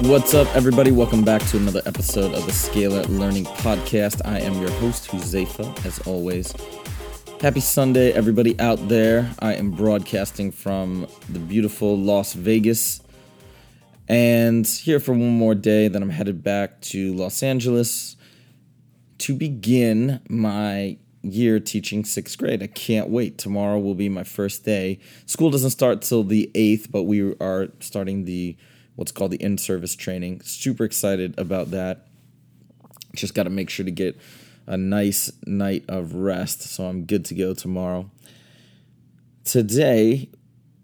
What's up, everybody? Welcome back to another episode of the Scalar Learning Podcast. I am your host, Huzefa, as always. Happy Sunday, everybody out there. I am broadcasting from the beautiful Las Vegas. And here for one more day, then I'm headed back to Los Angeles to begin my year teaching sixth grade. I can't wait. Tomorrow will be my first day. School doesn't start till the 8th, but we are starting the what's called the in service training. Super excited about that. Just got to make sure to get a nice night of rest, so I'm good to go tomorrow. Today,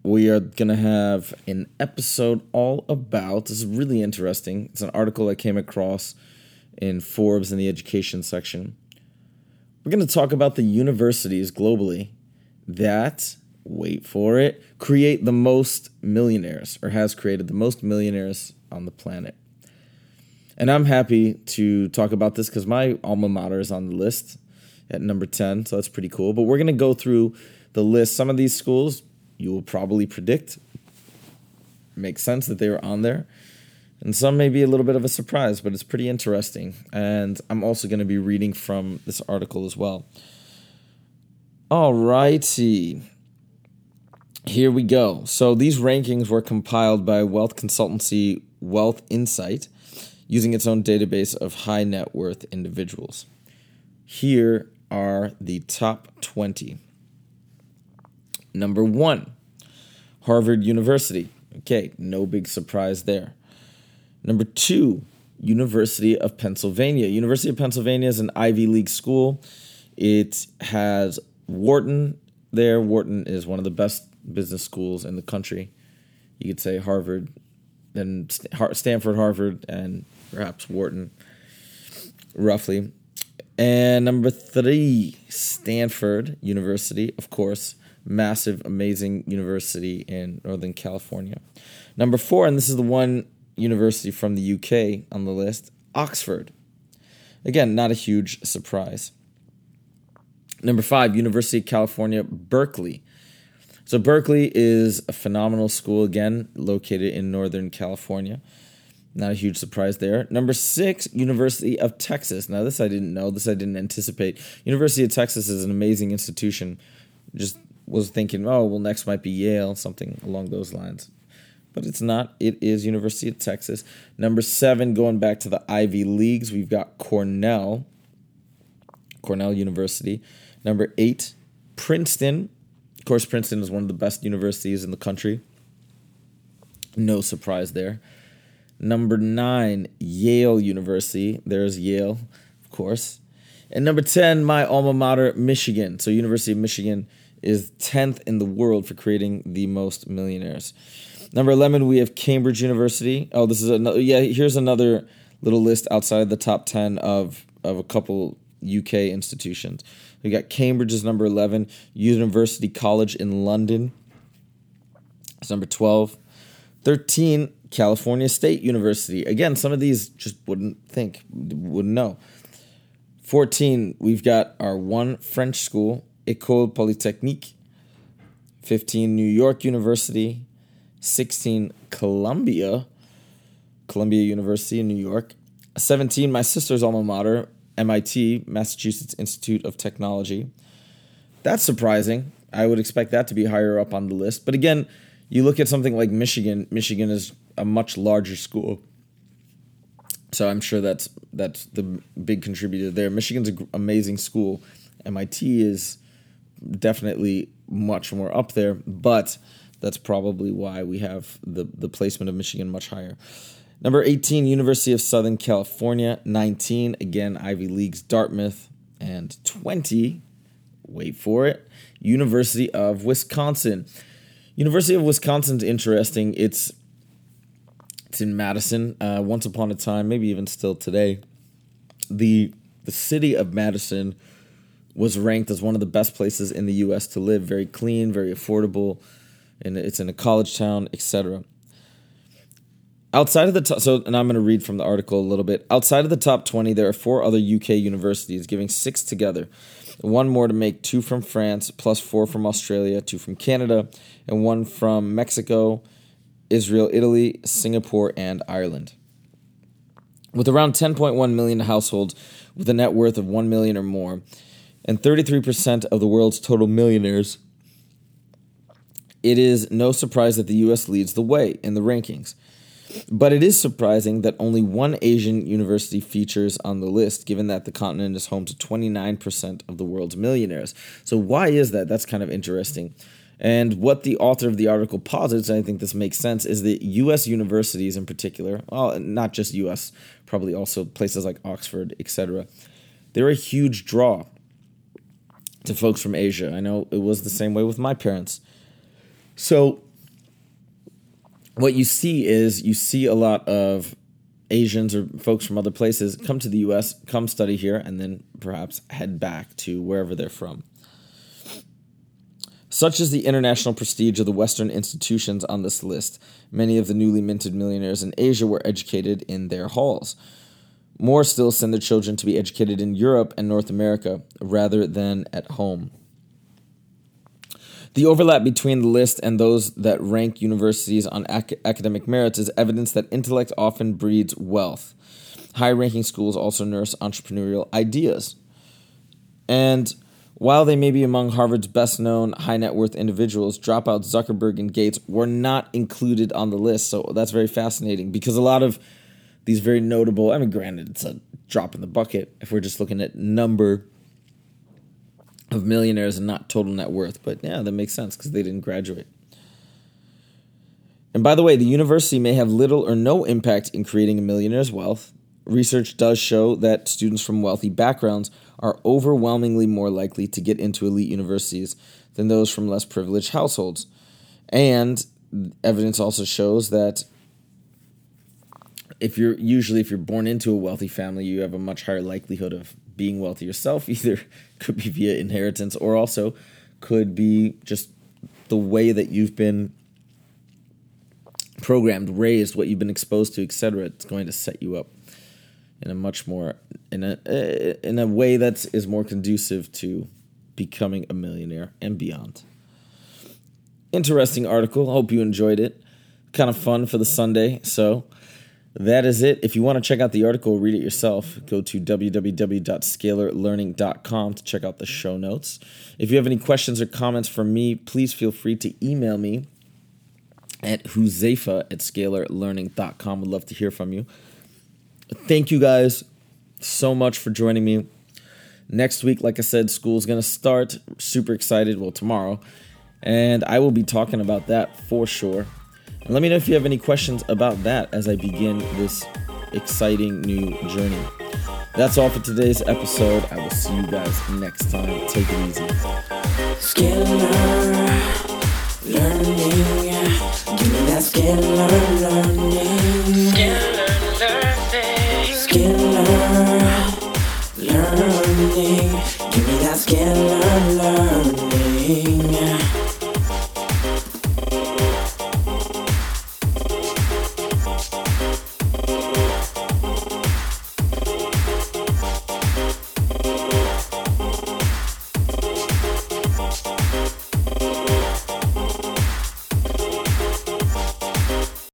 we are going to have an episode all about this is really interesting. It's an article I came across in Forbes in the education section. We're going to talk about the universities globally that, wait for it, create the most millionaires or has created the most millionaires on the planet. And I'm happy to talk about this because my alma mater is on the list at number 10, so that's pretty cool. But we're going to go through the list. Some of these schools you will probably predict makes sense that they were on there. And some may be a little bit of a surprise, but it's pretty interesting. And I'm also going to be reading from this article as well. All righty. Here we go. So these rankings were compiled by wealth consultancy Wealth Insight using its own database of high net worth individuals. Here are the top 20. Number one, Harvard University. Okay, no big surprise there. Number two, University of Pennsylvania. University of Pennsylvania is an Ivy League school. It has Wharton there. Wharton is one of the best business schools in the country. You could say Harvard, then Stanford, Harvard, and perhaps Wharton, roughly. And number three, Stanford University, of course, massive, amazing university in Northern California. Number four, and this is the one university from the UK on the list, Oxford. Again, not a huge surprise. Number five, University of California, Berkeley. So, Berkeley is a phenomenal school, again, located in Northern California. Not a huge surprise there. Number six, University of Texas. Now, this I didn't know. This I didn't anticipate. University of Texas is an amazing institution. Just was thinking, oh, well, next might be Yale, something along those lines. But it's not. It is University of Texas. Number seven, going back to the Ivy Leagues, we've got Cornell, Cornell University. Number eight, Princeton. Course, Princeton is one of the best universities in the country. No surprise there. Number nine, Yale University. There's Yale, of course. And number 10, my alma mater, Michigan. So, University of Michigan is 10th in the world for creating the most millionaires. Number 11, we have Cambridge University. Oh, this is another, yeah, here's another little list outside the top 10 of, of a couple UK institutions. We got Cambridge is number 11, University College in London is number 12. 13, California State University. Again, some of these just wouldn't think, wouldn't know. 14, we've got our one French school, École Polytechnique. 15, New York University. 16, Columbia, Columbia University in New York. 17, my sister's alma mater, MIT, Massachusetts Institute of Technology. That's surprising. I would expect that to be higher up on the list. But again, you look at something like Michigan. Michigan is a much larger school. So I'm sure that's that's the big contributor there. Michigan's an amazing school. MIT is definitely much more up there, but that's probably why we have the, the placement of Michigan much higher. Number 18, University of Southern California. 19, again, Ivy Leagues, Dartmouth. And 20, wait for it, University of Wisconsin. University of Wisconsin's interesting. It's it's in Madison. Uh, once upon a time, maybe even still today, the the city of Madison was ranked as one of the best places in the U.S. to live. Very clean, very affordable, and it's in a college town, etc. Outside of the top, so and I'm going to read from the article a little bit. Outside of the top 20, there are four other UK universities, giving six together. One more to make two from France, plus four from Australia, two from Canada, and one from Mexico, Israel, Italy, Singapore, and Ireland. With around 10.1 million households with a net worth of 1 million or more, and 33% of the world's total millionaires, it is no surprise that the US leads the way in the rankings. But it is surprising that only one Asian university features on the list, given that the continent is home to 29% of the world's millionaires. So, why is that? That's kind of interesting. And what the author of the article posits, and I think this makes sense, is that U.S. universities in particular, well, not just U.S., probably also places like Oxford, etc., they're a huge draw to folks from Asia. I know it was the same way with my parents. So, what you see is you see a lot of Asians or folks from other places come to the US, come study here, and then perhaps head back to wherever they're from. Such is the international prestige of the Western institutions on this list. Many of the newly minted millionaires in Asia were educated in their halls. More still send their children to be educated in Europe and North America rather than at home. The overlap between the list and those that rank universities on ac- academic merits is evidence that intellect often breeds wealth. High ranking schools also nurse entrepreneurial ideas. And while they may be among Harvard's best known high net worth individuals, dropouts Zuckerberg and Gates were not included on the list. So that's very fascinating because a lot of these very notable, I mean, granted, it's a drop in the bucket if we're just looking at number of millionaires and not total net worth. But yeah, that makes sense because they didn't graduate. And by the way, the university may have little or no impact in creating a millionaire's wealth. Research does show that students from wealthy backgrounds are overwhelmingly more likely to get into elite universities than those from less privileged households. And evidence also shows that if you're usually if you're born into a wealthy family, you have a much higher likelihood of being wealthy yourself. Either could be via inheritance or also could be just the way that you've been programmed, raised, what you've been exposed to, etc. It's going to set you up in a much more in a eh, in a way that is more conducive to becoming a millionaire and beyond. Interesting article. Hope you enjoyed it. Kind of fun for the Sunday. So that is it. If you want to check out the article, read it yourself, go to www.scalarlearning.com to check out the show notes. If you have any questions or comments for me, please feel free to email me at huzefa at scalarlearning.com. Would love to hear from you. Thank you guys so much for joining me. Next week, like I said, school's going to start. Super excited. Well, tomorrow. And I will be talking about that for sure. And let me know if you have any questions about that as I begin this exciting new journey. That's all for today's episode. I will see you guys next time. Take it easy. Learning, give me that.